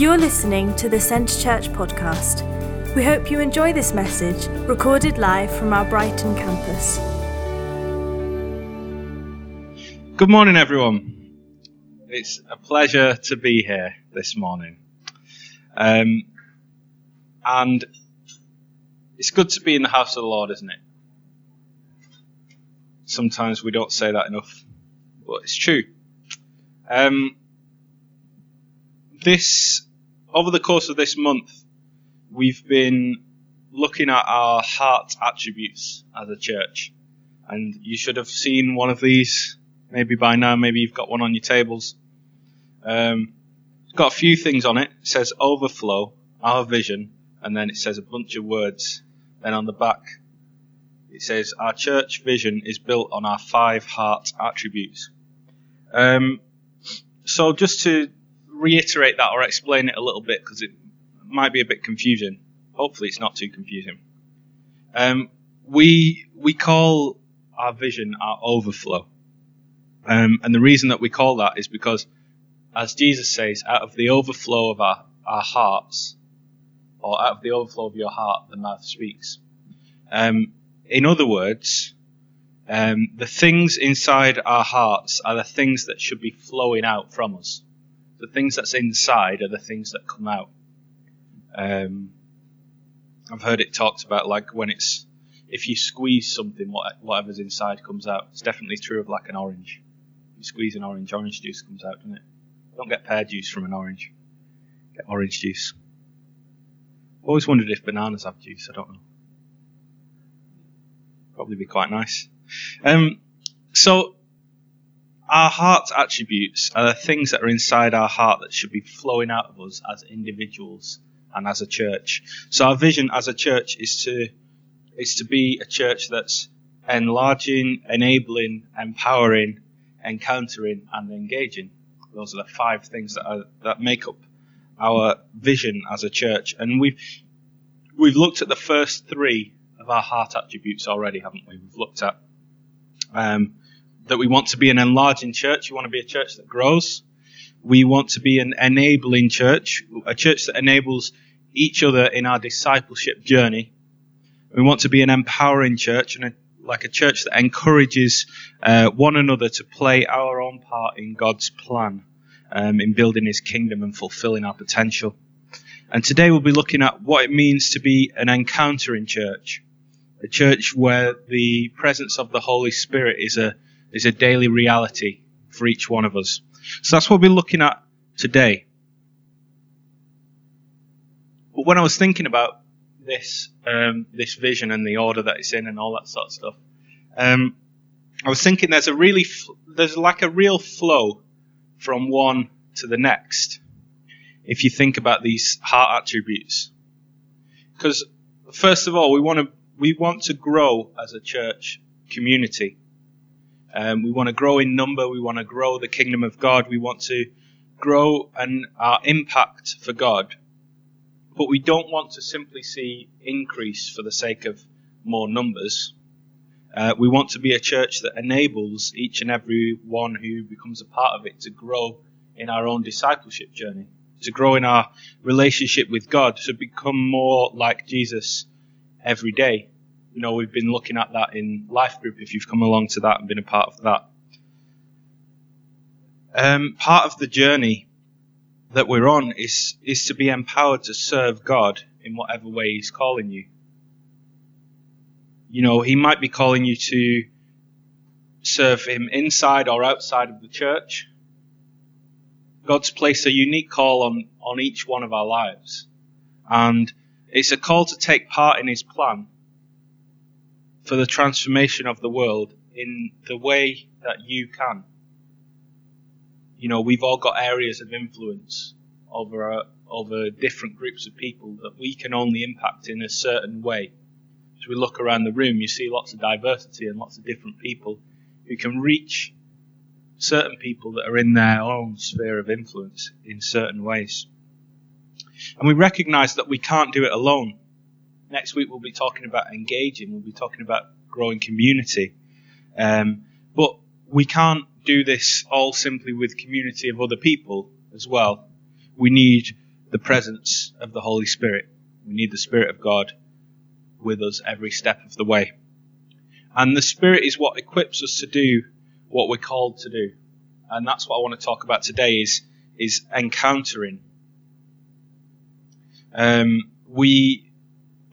You're listening to the Centre Church podcast. We hope you enjoy this message, recorded live from our Brighton campus. Good morning, everyone. It's a pleasure to be here this morning. Um, and it's good to be in the house of the Lord, isn't it? Sometimes we don't say that enough, but it's true. Um, this over the course of this month, we've been looking at our heart attributes as a church, and you should have seen one of these maybe by now. Maybe you've got one on your tables. Um, it's got a few things on it. It says overflow, our vision, and then it says a bunch of words. Then on the back, it says our church vision is built on our five heart attributes. Um, so just to reiterate that or explain it a little bit because it might be a bit confusing. Hopefully, it's not too confusing. Um, we we call our vision our overflow, um, and the reason that we call that is because, as Jesus says, out of the overflow of our, our hearts, or out of the overflow of your heart, the mouth speaks. Um, in other words, um, the things inside our hearts are the things that should be flowing out from us the things that's inside are the things that come out. Um, I've heard it talked about like when it's if you squeeze something, whatever's inside comes out. It's definitely true of like an orange. You squeeze an orange, orange juice comes out, doesn't it? don't get pear juice from an orange. Get orange juice. I've always wondered if bananas have juice. I don't know. Probably be quite nice. Um, so our heart attributes are the things that are inside our heart that should be flowing out of us as individuals and as a church. So our vision as a church is to is to be a church that's enlarging, enabling, empowering, encountering, and engaging. Those are the five things that are, that make up our vision as a church. And we've we've looked at the first three of our heart attributes already, haven't we? We've looked at um, that we want to be an enlarging church. We want to be a church that grows. We want to be an enabling church, a church that enables each other in our discipleship journey. We want to be an empowering church and a, like a church that encourages uh, one another to play our own part in God's plan, um, in building His kingdom and fulfilling our potential. And today we'll be looking at what it means to be an encountering church, a church where the presence of the Holy Spirit is a is a daily reality for each one of us. So that's what we're looking at today. But when I was thinking about this, um, this vision and the order that it's in and all that sort of stuff, um, I was thinking there's a really, there's like a real flow from one to the next. If you think about these heart attributes, because first of all, we want to we want to grow as a church community. Um, we want to grow in number. We want to grow the kingdom of God. We want to grow and our impact for God. But we don't want to simply see increase for the sake of more numbers. Uh, we want to be a church that enables each and every one who becomes a part of it to grow in our own discipleship journey, to grow in our relationship with God, to become more like Jesus every day you know, we've been looking at that in Life Group if you've come along to that and been a part of that. Um, part of the journey that we're on is, is to be empowered to serve God in whatever way He's calling you. You know, He might be calling you to serve Him inside or outside of the church. God's placed a unique call on, on each one of our lives. And it's a call to take part in His plan for the transformation of the world in the way that you can. You know, we've all got areas of influence over uh, over different groups of people that we can only impact in a certain way. As we look around the room, you see lots of diversity and lots of different people who can reach certain people that are in their own sphere of influence in certain ways. And we recognize that we can't do it alone. Next week we'll be talking about engaging. We'll be talking about growing community. Um, but we can't do this all simply with community of other people as well. We need the presence of the Holy Spirit. We need the Spirit of God with us every step of the way. And the Spirit is what equips us to do what we're called to do. And that's what I want to talk about today is, is encountering. Um, we,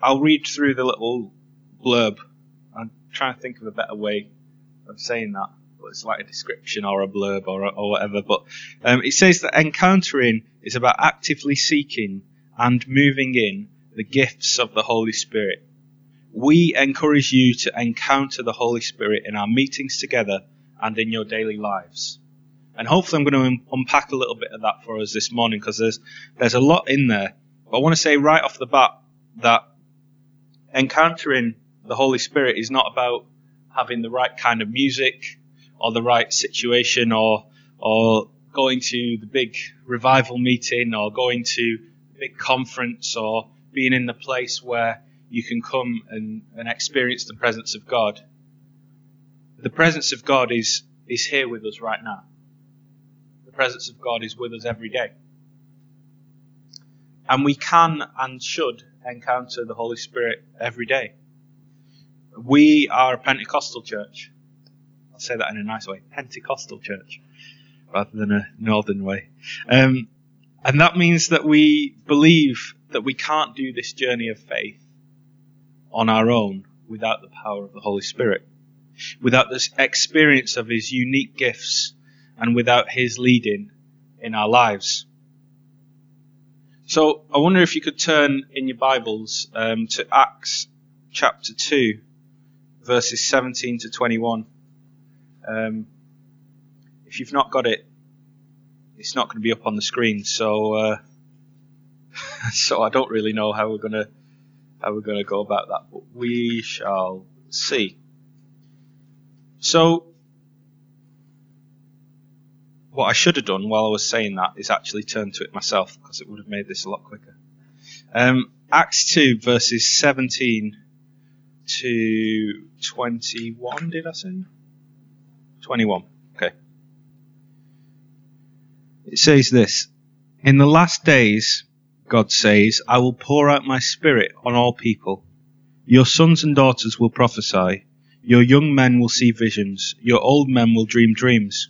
I'll read through the little blurb. I'm trying to think of a better way of saying that. But it's like a description or a blurb or, or whatever. But um, it says that encountering is about actively seeking and moving in the gifts of the Holy Spirit. We encourage you to encounter the Holy Spirit in our meetings together and in your daily lives. And hopefully, I'm going to unpack a little bit of that for us this morning because there's there's a lot in there. But I want to say right off the bat that encountering the Holy Spirit is not about having the right kind of music or the right situation or or going to the big revival meeting or going to a big conference or being in the place where you can come and, and experience the presence of God. The presence of God is, is here with us right now. The presence of God is with us every day. And we can and should encounter the Holy Spirit every day. We are a Pentecostal church. I'll say that in a nice way. Pentecostal church, rather than a northern way. Um, and that means that we believe that we can't do this journey of faith on our own without the power of the Holy Spirit, without this experience of His unique gifts, and without His leading in our lives. So I wonder if you could turn in your Bibles um, to Acts chapter 2, verses 17 to 21. Um, if you've not got it, it's not going to be up on the screen, so uh, so I don't really know how we're going to how we're going to go about that, but we shall see. So, what I should have done while I was saying that is actually turn to it myself because it would have made this a lot quicker. Um, Acts 2, verses 17 to 21, did I say? 21, okay. It says this In the last days, God says, I will pour out my spirit on all people. Your sons and daughters will prophesy. Your young men will see visions. Your old men will dream dreams.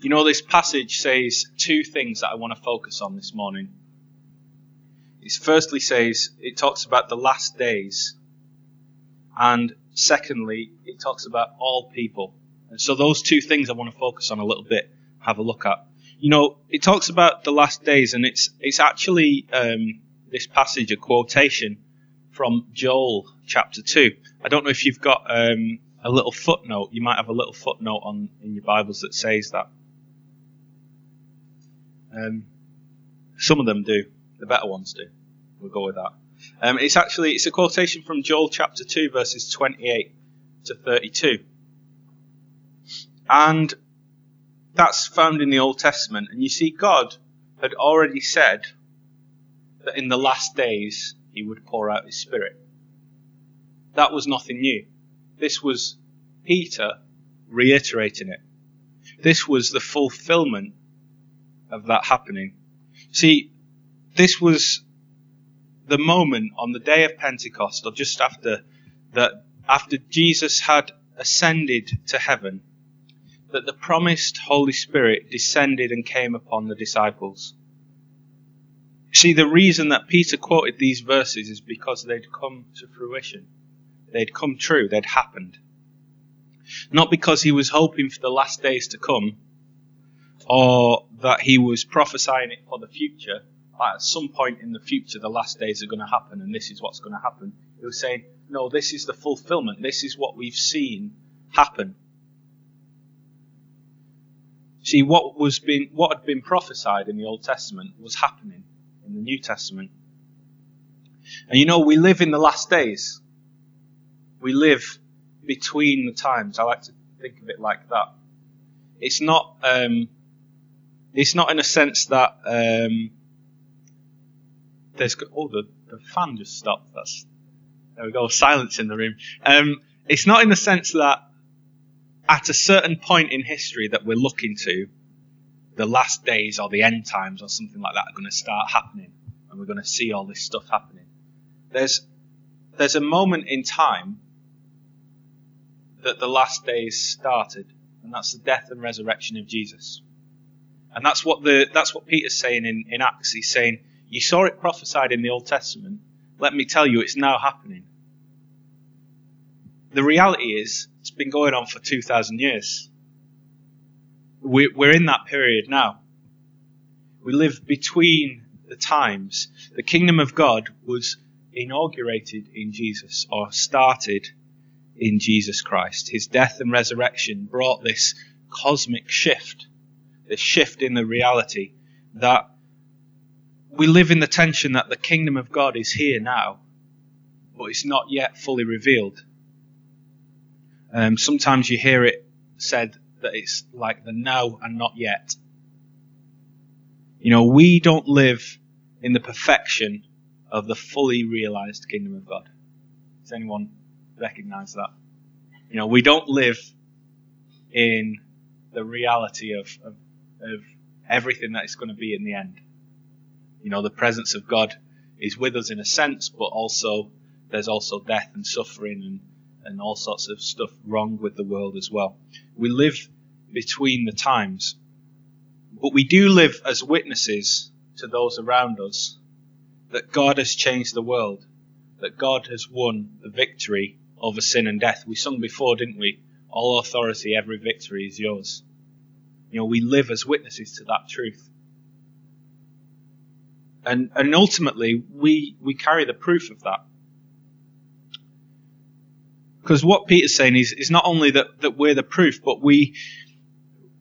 You know, this passage says two things that I want to focus on this morning. It firstly says, it talks about the last days, and secondly, it talks about all people. And so those two things I want to focus on a little bit, have a look at you know, it talks about the last days, and it's it's actually um, this passage a quotation from Joel chapter two. I don't know if you've got um, a little footnote. You might have a little footnote on in your Bibles that says that. Um, some of them do. The better ones do. We'll go with that. Um, it's actually it's a quotation from Joel chapter two, verses twenty-eight to thirty-two. And that's found in the Old Testament. And you see, God had already said that in the last days he would pour out his Spirit. That was nothing new. This was Peter reiterating it. This was the fulfillment of that happening. See, this was the moment on the day of Pentecost, or just after that, after Jesus had ascended to heaven, that the promised Holy Spirit descended and came upon the disciples. See, the reason that Peter quoted these verses is because they'd come to fruition. They'd come true. They'd happened. Not because he was hoping for the last days to come, or that he was prophesying it for the future. At some point in the future, the last days are going to happen, and this is what's going to happen. He was saying, no, this is the fulfillment. This is what we've seen happen. See, what was being, what had been prophesied in the Old Testament was happening in the New Testament. And you know, we live in the last days. We live between the times. I like to think of it like that. It's not, um, it's not in a sense that, um, there's, oh, the, the fan just stopped. That's, there we go, silence in the room. Um, it's not in the sense that at a certain point in history that we're looking to, the last days or the end times or something like that are going to start happening and we're going to see all this stuff happening. There's, there's a moment in time that the last days started, and that's the death and resurrection of Jesus. And that's what the, that's what Peter's saying in, in Acts. He's saying, you saw it prophesied in the Old Testament. Let me tell you, it's now happening. The reality is, it's been going on for 2,000 years. We're in that period now. We live between the times. The kingdom of God was inaugurated in Jesus or started in Jesus Christ. His death and resurrection brought this cosmic shift, this shift in the reality that we live in the tension that the kingdom of God is here now, but it's not yet fully revealed. Um, sometimes you hear it said that it's like the now and not yet. You know, we don't live in the perfection of the fully realized kingdom of God. Does anyone recognize that? You know, we don't live in the reality of, of, of everything that is going to be in the end. You know, the presence of God is with us in a sense, but also there's also death and suffering and, and all sorts of stuff wrong with the world as well. We live between the times, but we do live as witnesses to those around us that God has changed the world, that God has won the victory over sin and death. We sung before, didn't we? All authority, every victory is yours. You know, we live as witnesses to that truth. And, and ultimately, we, we carry the proof of that. Because what Peter's saying is, is not only that, that we're the proof, but we,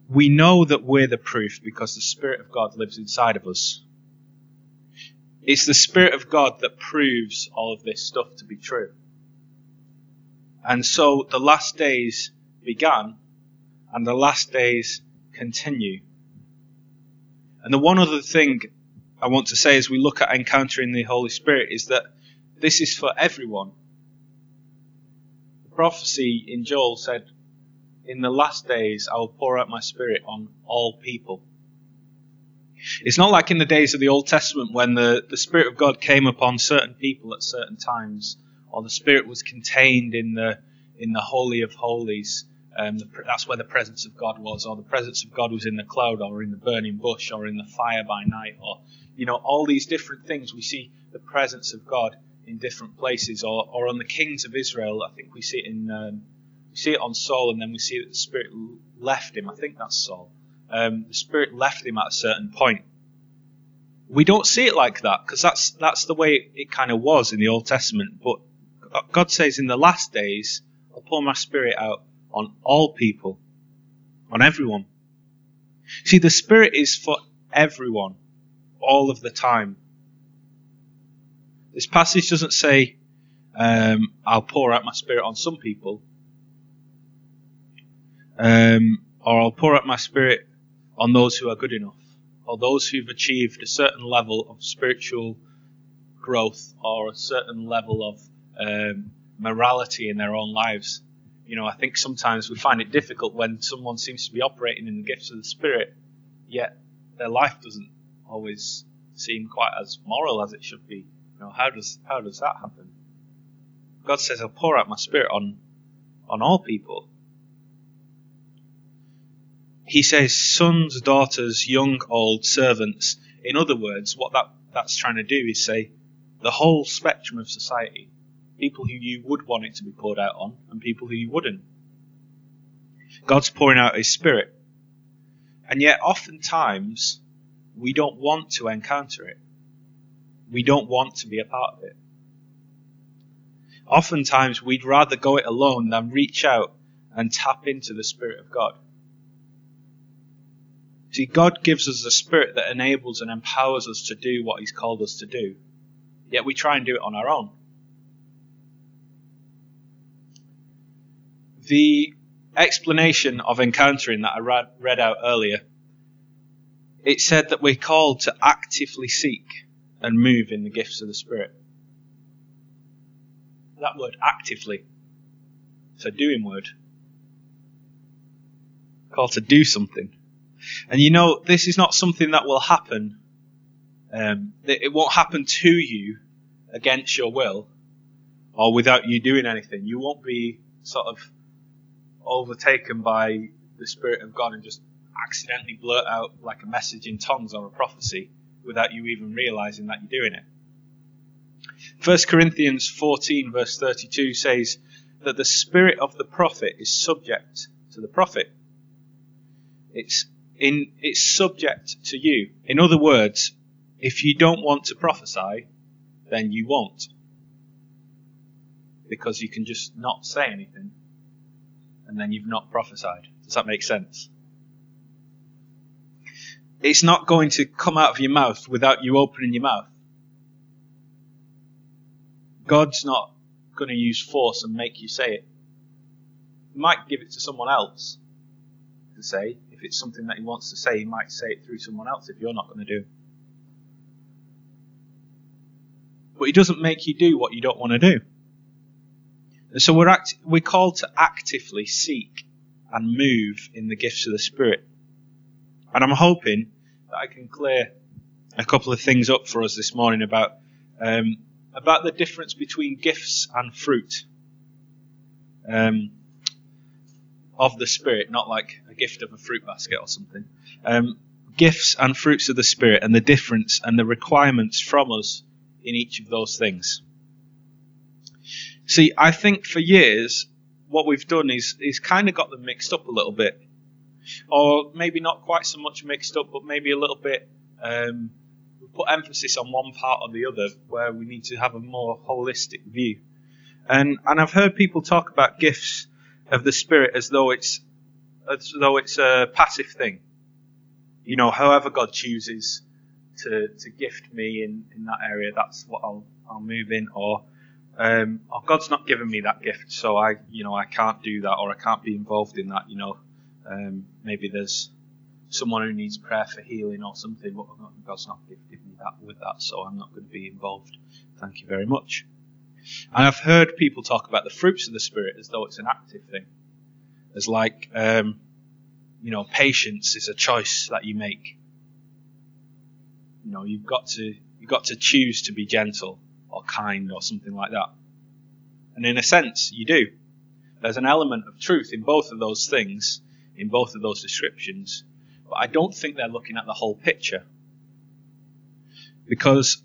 we know that we're the proof because the Spirit of God lives inside of us. It's the Spirit of God that proves all of this stuff to be true. And so the last days began and the last days continue. And the one other thing I want to say as we look at encountering the Holy Spirit is that this is for everyone. The prophecy in Joel said, In the last days I will pour out my Spirit on all people. It's not like in the days of the Old Testament when the, the Spirit of God came upon certain people at certain times, or the Spirit was contained in the in the Holy of Holies. Um, that's where the presence of God was, or the presence of God was in the cloud, or in the burning bush, or in the fire by night, or you know all these different things. We see the presence of God in different places, or, or on the kings of Israel. I think we see it in um, we see it on Saul, and then we see that the Spirit left him. I think that's Saul um, the Spirit left him at a certain point. We don't see it like that because that's that's the way it kind of was in the Old Testament. But God says, in the last days, I'll pour my Spirit out on all people, on everyone. See, the Spirit is for everyone, all of the time. This passage doesn't say, um, I'll pour out my Spirit on some people, um, or I'll pour out my Spirit on those who are good enough, or those who've achieved a certain level of spiritual growth or a certain level of um, morality in their own lives. You know, I think sometimes we find it difficult when someone seems to be operating in the gifts of the Spirit, yet their life doesn't always seem quite as moral as it should be. You know, how does how does that happen? God says, "I'll pour out my Spirit on on all people." he says sons, daughters, young, old, servants. In other words, what that, that's trying to do is say the whole spectrum of society. People who you would want it to be poured out on and people who you wouldn't. God's pouring out His Spirit. And yet, oftentimes, we don't want to encounter it. We don't want to be a part of it. Oftentimes, we'd rather go it alone than reach out and tap into the Spirit of God. See, God gives us a spirit that enables and empowers us to do what He's called us to do. Yet we try and do it on our own. The explanation of encountering that I read out earlier, it said that we're called to actively seek and move in the gifts of the Spirit. That word actively, it's a doing word. Called to do something. And you know, this is not something that will happen. Um, it won't happen to you against your will or without you doing anything. You won't be sort of overtaken by the Spirit of God and just accidentally blurt out like a message in tongues or a prophecy without you even realizing that you're doing it. 1 Corinthians 14, verse 32 says that the spirit of the prophet is subject to the prophet. It's, in, it's subject to you. In other words, if you don't want to prophesy, then you won't. Because you can just not say anything and then you've not prophesied. Does that make sense? It's not going to come out of your mouth without you opening your mouth. God's not going to use force and make you say it. He might give it to someone else to say. If it's something that he wants to say, he might say it through someone else if you're not going to do. But he doesn't make you do what you don't want to do. So we're, act- we're called to actively seek and move in the gifts of the Spirit. And I'm hoping that I can clear a couple of things up for us this morning about um, about the difference between gifts and fruit um, of the Spirit, not like a gift of a fruit basket or something. Um, gifts and fruits of the Spirit, and the difference and the requirements from us in each of those things. See, I think for years, what we've done is, is kind of got them mixed up a little bit. Or maybe not quite so much mixed up, but maybe a little bit, um, we put emphasis on one part or the other where we need to have a more holistic view. And, and I've heard people talk about gifts of the Spirit as though it's, as though it's a passive thing. You know, however God chooses to, to gift me in, in that area, that's what I'll, I'll move in. Or, um, oh, God's not given me that gift, so I, you know, I can't do that, or I can't be involved in that. You know, um, maybe there's someone who needs prayer for healing or something, but God's not gifted me that with that, so I'm not going to be involved. Thank you very much. And I've heard people talk about the fruits of the Spirit as though it's an active thing, as like, um, you know, patience is a choice that you make. You know, you've got to you've got to choose to be gentle or kind or something like that. And in a sense, you do. There's an element of truth in both of those things, in both of those descriptions, but I don't think they're looking at the whole picture. Because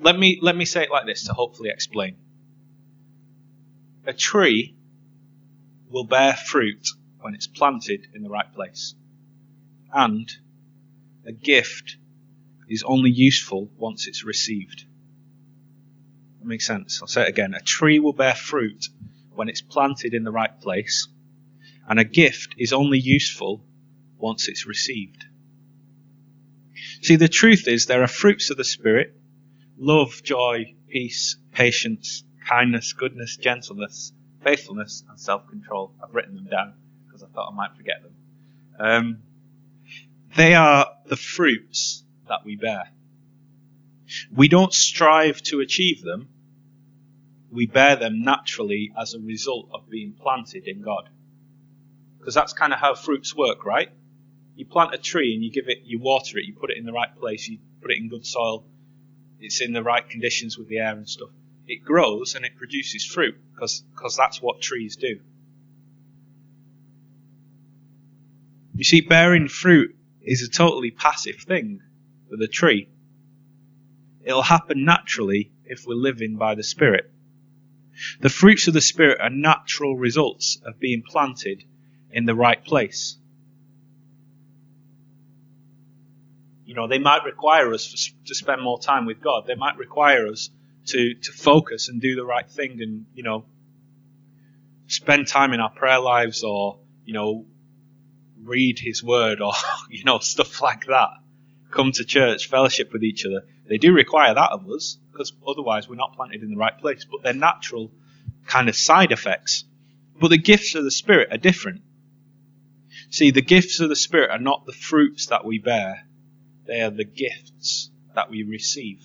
let me let me say it like this to hopefully explain. A tree will bear fruit when it's planted in the right place. And a gift is only useful once it's received. That makes sense. I'll say it again. A tree will bear fruit when it's planted in the right place, and a gift is only useful once it's received. See, the truth is there are fruits of the Spirit love, joy, peace, patience, kindness, goodness, gentleness, faithfulness, and self control. I've written them down because I thought I might forget them. Um, they are the fruits that we bear. We don't strive to achieve them, we bear them naturally as a result of being planted in God. Because that's kind of how fruits work, right? You plant a tree and you give it, you water it, you put it in the right place, you put it in good soil, it's in the right conditions with the air and stuff. It grows and it produces fruit because that's what trees do. You see, bearing fruit is a totally passive thing for the tree. It'll happen naturally if we're living by the Spirit. The fruits of the Spirit are natural results of being planted in the right place. You know, they might require us to spend more time with God. They might require us to, to focus and do the right thing and, you know, spend time in our prayer lives or, you know, read His Word or, you know, stuff like that. come to church, fellowship with each other. They do require that of us, because otherwise we're not planted in the right place. But they're natural kind of side effects. But the gifts of the Spirit are different. See, the gifts of the Spirit are not the fruits that we bear, they are the gifts that we receive.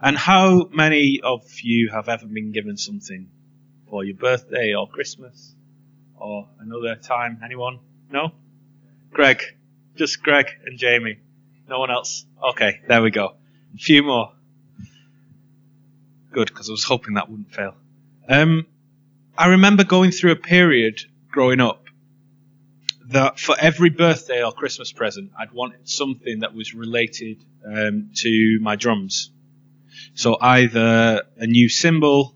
And how many of you have ever been given something for your birthday or Christmas or another time? Anyone? No? Greg. Just Greg and Jamie. No one else? Okay, there we go. A few more. Good, because I was hoping that wouldn't fail. Um, I remember going through a period growing up that for every birthday or Christmas present, I'd wanted something that was related um, to my drums. So either a new cymbal,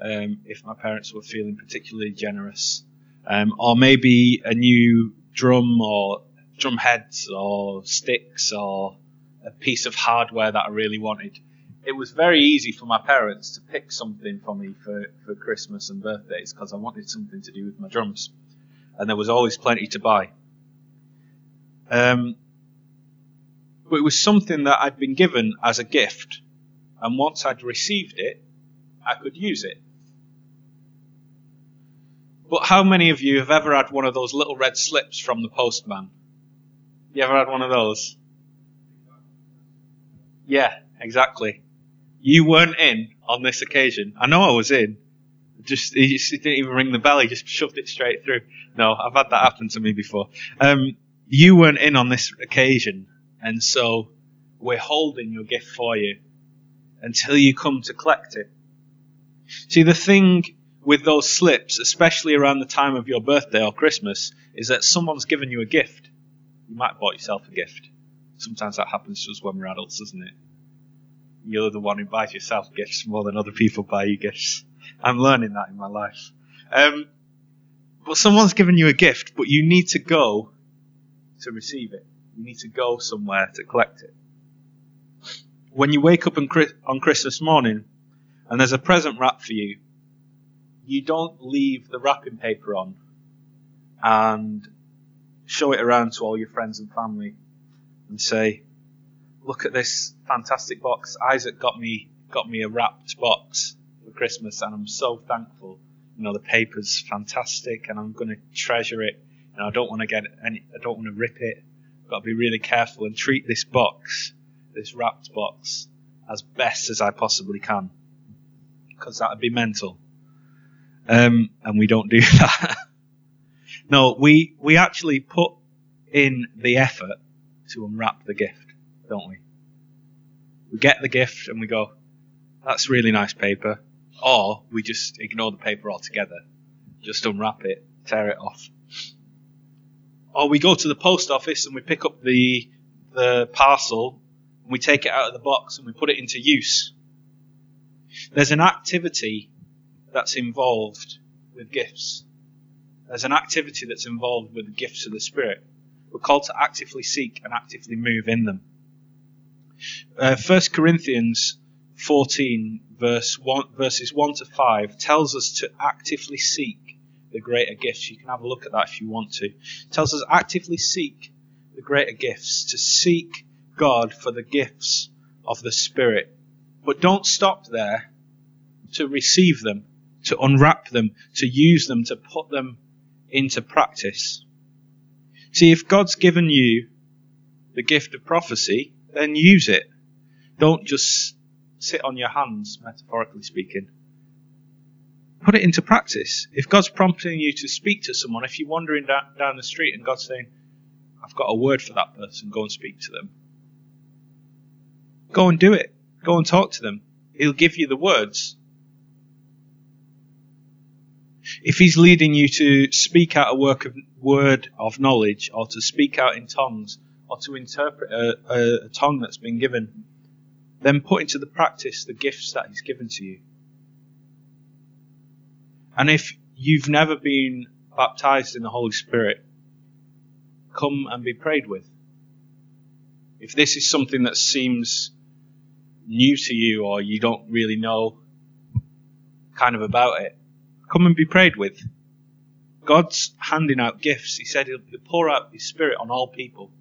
um, if my parents were feeling particularly generous, um, or maybe a new drum or drum heads or sticks or a piece of hardware that I really wanted. It was very easy for my parents to pick something for me for, for Christmas and birthdays because I wanted something to do with my drums. And there was always plenty to buy. Um, but it was something that I'd been given as a gift. And once I'd received it, I could use it. But how many of you have ever had one of those little red slips from the postman? You ever had one of those? Yeah, exactly. You weren't in on this occasion. I know I was in. Just he, just, he didn't even ring the bell. He just shoved it straight through. No, I've had that happen to me before. Um, you weren't in on this occasion, and so we're holding your gift for you until you come to collect it. See, the thing with those slips, especially around the time of your birthday or Christmas, is that someone's given you a gift. You might have bought yourself a gift. Sometimes that happens to us when we're adults, doesn't it? You're the one who buys yourself gifts more than other people buy you gifts. I'm learning that in my life. Um, but someone's given you a gift, but you need to go to receive it. You need to go somewhere to collect it. When you wake up on Christmas morning and there's a present wrap for you, you don't leave the wrapping paper on and show it around to all your friends and family and say, look at this fantastic box. Isaac got me got me a wrapped box for Christmas, and I'm so thankful. You know, the paper's fantastic, and I'm going to treasure it. And I don't want to get any. I don't want to rip it. I've got to be really careful and treat this box, this wrapped box, as best as I possibly can, because that would be mental. Um, and we don't do that. no, we we actually put in the effort to unwrap the gift, don't we? We get the gift and we go, that's really nice paper. Or we just ignore the paper altogether, just unwrap it, tear it off. Or we go to the post office and we pick up the the parcel and we take it out of the box and we put it into use. There's an activity that's involved with gifts. There's an activity that's involved with the gifts of the Spirit. We're called to actively seek and actively move in them. Uh, 1 Corinthians 14, verse 1, verses 1 to 5, tells us to actively seek the greater gifts. You can have a look at that if you want to. It tells us actively seek the greater gifts, to seek God for the gifts of the Spirit. But don't stop there to receive them, to unwrap them, to use them, to put them into practice. See, if God's given you the gift of prophecy, then use it. Don't just sit on your hands, metaphorically speaking. Put it into practice. If God's prompting you to speak to someone, if you're wandering down the street and God's saying, I've got a word for that person, go and speak to them. Go and do it. Go and talk to them. He'll give you the words. If he's leading you to speak out a work of, word of knowledge or to speak out in tongues or to interpret a, a, tongue that's been given, then put into the practice the gifts that he's given to you. And if you've never been baptized in the Holy Spirit, come and be prayed with. If this is something that seems new to you or you don't really know kind of about it, come and be prayed with. God's handing out gifts. He said he'll pour out his spirit on all people.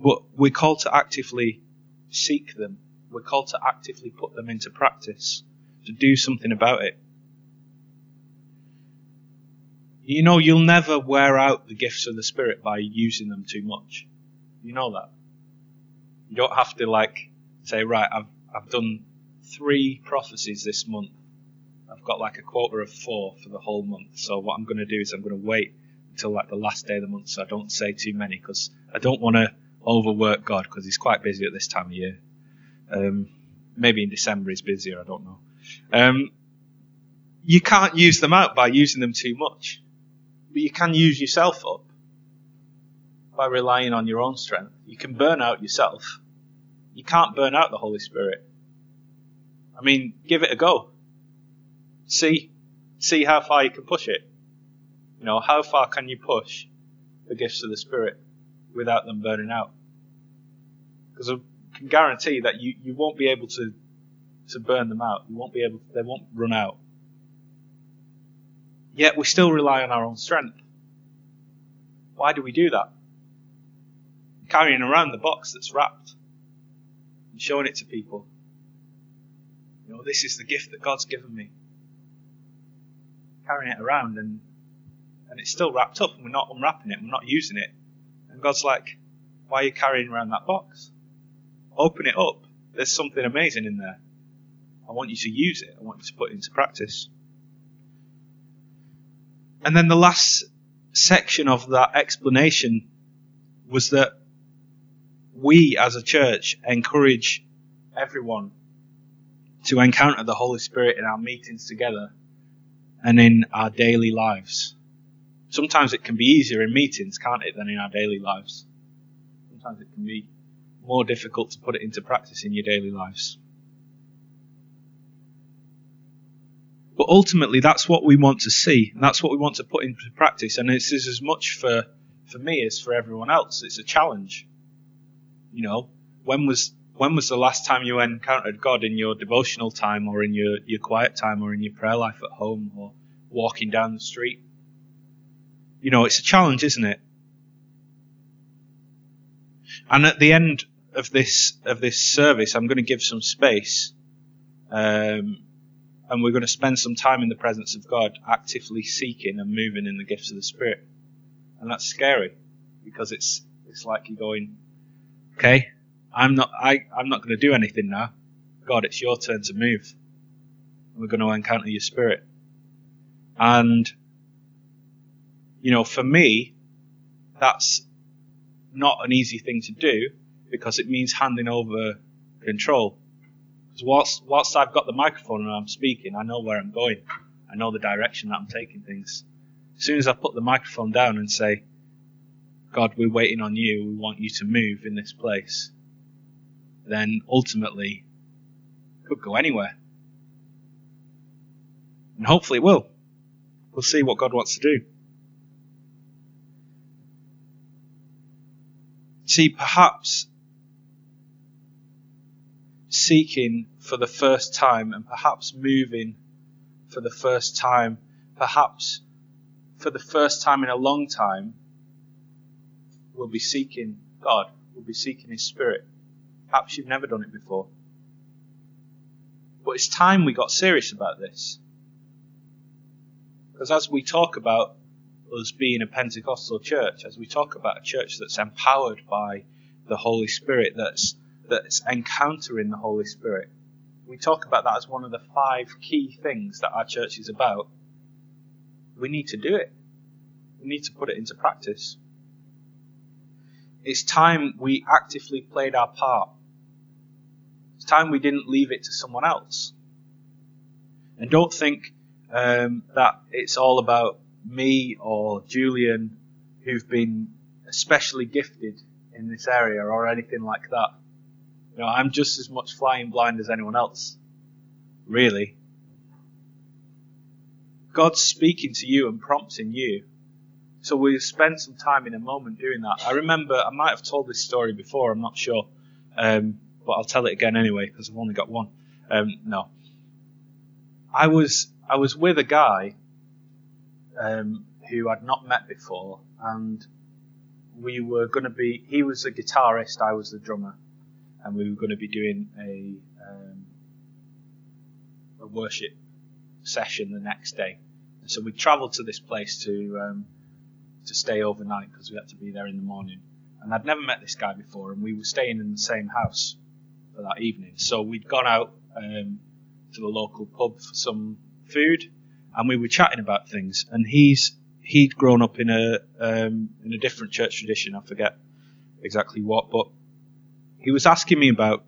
But we're called to actively seek them. We're called to actively put them into practice, to do something about it. You know, you'll never wear out the gifts of the Spirit by using them too much. You know that. You don't have to like say, right, I've I've done three prophecies this month. I've got like a quarter of four for the whole month. So what I'm going to do is I'm going to wait until like the last day of the month, so I don't say too many because I don't want to overwork God because He's quite busy at this time of year. Um, maybe in December He's busier. I don't know. Um, you can't use them out by using them too much, but you can use yourself up by relying on your own strength. You can burn out yourself. You can't burn out the Holy Spirit. I mean, give it a go. See, see how far you can push it. You know, how far can you push the gifts of the Spirit without them burning out? Because I can guarantee that you, you won't be able to to burn them out. You won't be able. They won't run out. Yet we still rely on our own strength. Why do we do that? carrying around the box that's wrapped and showing it to people. You know, this is the gift that God's given me. Carrying it around and and it's still wrapped up and we're not unwrapping it, we're not using it. And God's like, Why are you carrying around that box? Open it up. There's something amazing in there. I want you to use it. I want you to put it into practice. And then the last section of that explanation was that we as a church encourage everyone to encounter the Holy Spirit in our meetings together and in our daily lives. Sometimes it can be easier in meetings, can't it, than in our daily lives. Sometimes it can be more difficult to put it into practice in your daily lives. But ultimately, that's what we want to see. And that's what we want to put into practice. And this is as much for, for me as for everyone else. It's a challenge. You know, when was when was the last time you encountered God in your devotional time or in your, your quiet time or in your prayer life at home or walking down the street? You know, it's a challenge, isn't it? And at the end of this of this service, I'm going to give some space, um, and we're going to spend some time in the presence of God, actively seeking and moving in the gifts of the Spirit. And that's scary because it's it's like you're going, Okay? I'm not I, I'm not going to do anything now. God, it's your turn to move. We're going to encounter your spirit. And you know, for me, that's not an easy thing to do because it means handing over control. Because whilst, whilst I've got the microphone and I'm speaking, I know where I'm going. I know the direction that I'm taking things. As soon as I put the microphone down and say, God, we're waiting on you. We want you to move in this place. Then ultimately, could go anywhere. And hopefully it will. We'll see what God wants to do. See, perhaps seeking for the first time and perhaps moving for the first time, perhaps for the first time in a long time, we'll be seeking God, we'll be seeking His Spirit. Perhaps you've never done it before. But it's time we got serious about this. Because as we talk about us being a Pentecostal church, as we talk about a church that's empowered by the Holy Spirit, that's, that's encountering the Holy Spirit, we talk about that as one of the five key things that our church is about. We need to do it. We need to put it into practice. It's time we actively played our part. It's time we didn't leave it to someone else. And don't think um, that it's all about me or Julian who've been especially gifted in this area or anything like that. You know, I'm just as much flying blind as anyone else. Really. God's speaking to you and prompting you so we spent some time in a moment doing that. I remember, I might have told this story before, I'm not sure. Um, but I'll tell it again anyway, because I've only got one. Um, no. I was, I was with a guy, um, who I'd not met before, and we were going to be. He was the guitarist, I was the drummer, and we were going to be doing a um, a worship session the next day. And so we travelled to this place to um, to stay overnight because we had to be there in the morning. And I'd never met this guy before, and we were staying in the same house for that evening. So we'd gone out um, to the local pub for some food, and we were chatting about things. And he's he'd grown up in a um, in a different church tradition. I forget exactly what, but he was asking me about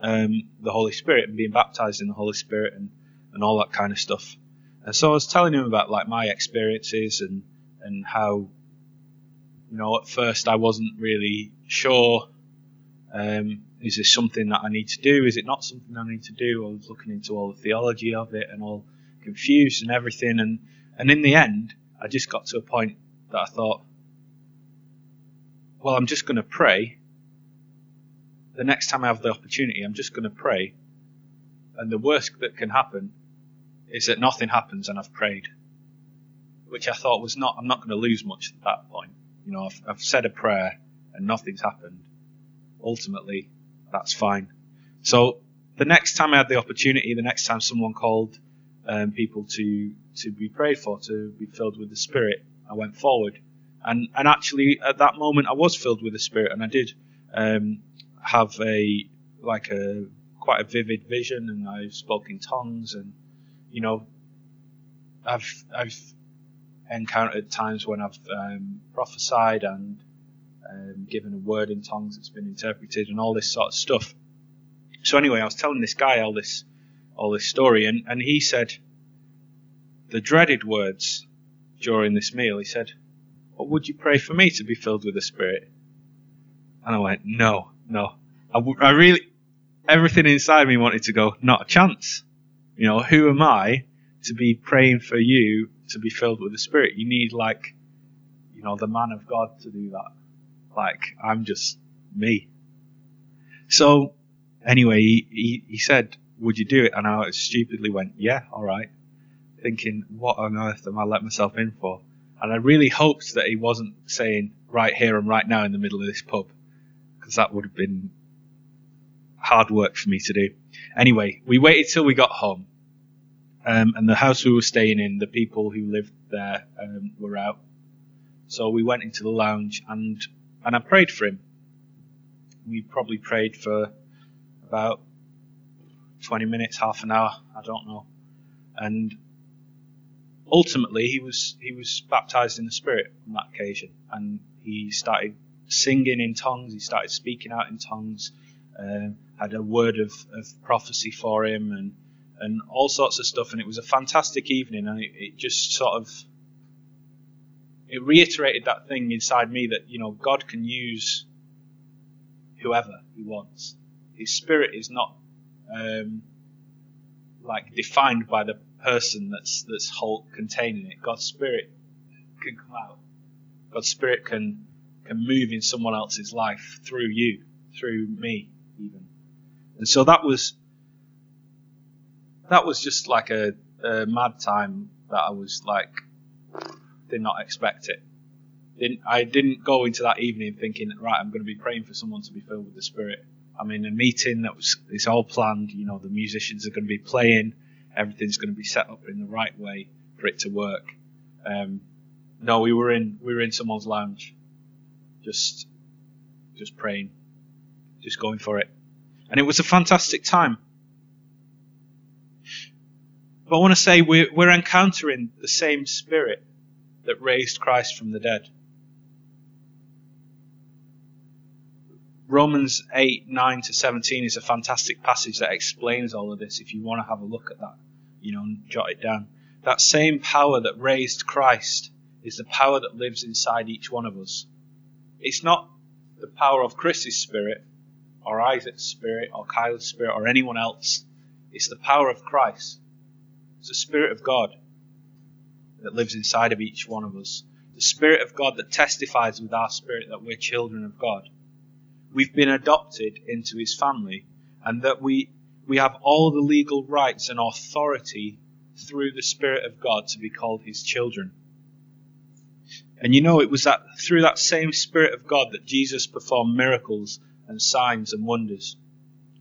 um, the Holy Spirit and being baptized in the Holy Spirit and, and all that kind of stuff. And so I was telling him about like my experiences and and how you know at first I wasn't really sure. Um, is this something that I need to do? Is it not something I need to do? I was looking into all the theology of it and all confused and everything. And, and in the end, I just got to a point that I thought, well, I'm just going to pray. The next time I have the opportunity, I'm just going to pray. And the worst that can happen is that nothing happens and I've prayed. Which I thought was not, I'm not going to lose much at that point. You know, I've, I've said a prayer and nothing's happened. Ultimately, that's fine. So the next time I had the opportunity, the next time someone called um, people to to be prayed for, to be filled with the Spirit, I went forward, and and actually at that moment I was filled with the Spirit, and I did um, have a like a quite a vivid vision, and I spoke in tongues, and you know, I've I've encountered times when I've um, prophesied and um, given a word in tongues that's been interpreted, and all this sort of stuff. So anyway, I was telling this guy all this all this story, and, and he said the dreaded words during this meal. He said, "What would you pray for me to be filled with the Spirit?" And I went, "No, no. I, w- I really, everything inside me wanted to go, not a chance. You know, who am I to be praying for you to be filled with the Spirit? You need like, you know, the man of God to do that. Like, I'm just me. So, anyway, he, he, he said, would you do it? And I stupidly went, yeah, all right. Thinking, what on earth am I let myself in for? And I really hoped that he wasn't saying right here and right now in the middle of this pub, because that would have been hard work for me to do. Anyway, we waited till we got home, um, and the house we were staying in, the people who lived there um, were out. So we went into the lounge and and I prayed for him. We probably prayed for about 20 minutes, half an hour, I don't know. And ultimately, he was he was baptized in the Spirit on that occasion, and he started singing in tongues. He started speaking out in tongues. Uh, had a word of, of prophecy for him, and and all sorts of stuff. And it was a fantastic evening, and it, it just sort of it reiterated that thing inside me that you know God can use whoever He wants. His Spirit is not um, like defined by the person that's that's whole containing it. God's Spirit can come out. God's Spirit can can move in someone else's life through you, through me, even. And so that was that was just like a, a mad time that I was like did not expect it. Didn't, I didn't go into that evening thinking, right, I'm going to be praying for someone to be filled with the Spirit. I'm in a meeting that was it's all planned. You know, the musicians are going to be playing, everything's going to be set up in the right way for it to work. Um, no, we were in we were in someone's lounge, just just praying, just going for it, and it was a fantastic time. But I want to say we're, we're encountering the same Spirit that raised Christ from the dead. Romans 8, 9 to 17 is a fantastic passage that explains all of this. If you want to have a look at that, you know, jot it down. That same power that raised Christ is the power that lives inside each one of us. It's not the power of Chris's spirit, or Isaac's spirit, or Kyle's spirit, or anyone else. It's the power of Christ. It's the Spirit of God that lives inside of each one of us. The Spirit of God that testifies with our spirit that we're children of God. We've been adopted into His family, and that we, we have all the legal rights and authority through the Spirit of God to be called His children. And you know, it was that through that same Spirit of God that Jesus performed miracles and signs and wonders.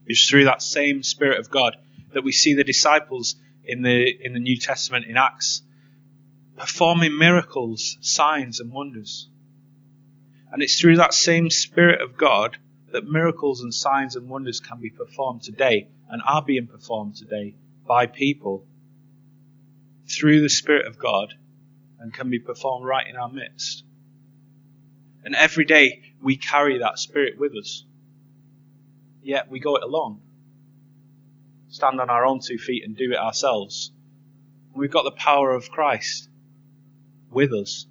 It's through that same Spirit of God that we see the disciples in the in the New Testament in Acts performing miracles, signs, and wonders. And it's through that same Spirit of God that miracles and signs and wonders can be performed today and are being performed today by people through the Spirit of God and can be performed right in our midst. And every day we carry that Spirit with us. Yet we go it alone. Stand on our own two feet and do it ourselves. We've got the power of Christ with us.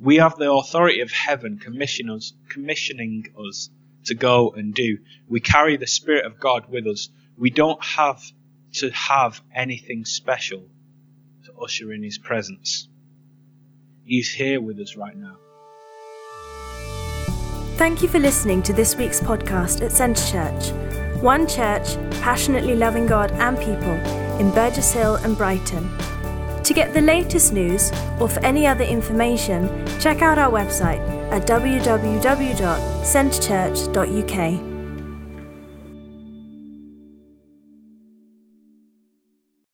We have the authority of heaven commission us, commissioning us to go and do. We carry the Spirit of God with us. We don't have to have anything special to usher in His presence. He's here with us right now. Thank you for listening to this week's podcast at Centre Church, one church passionately loving God and people in Burgess Hill and Brighton. To get the latest news or for any other information, check out our website at www.centrechurch.uk.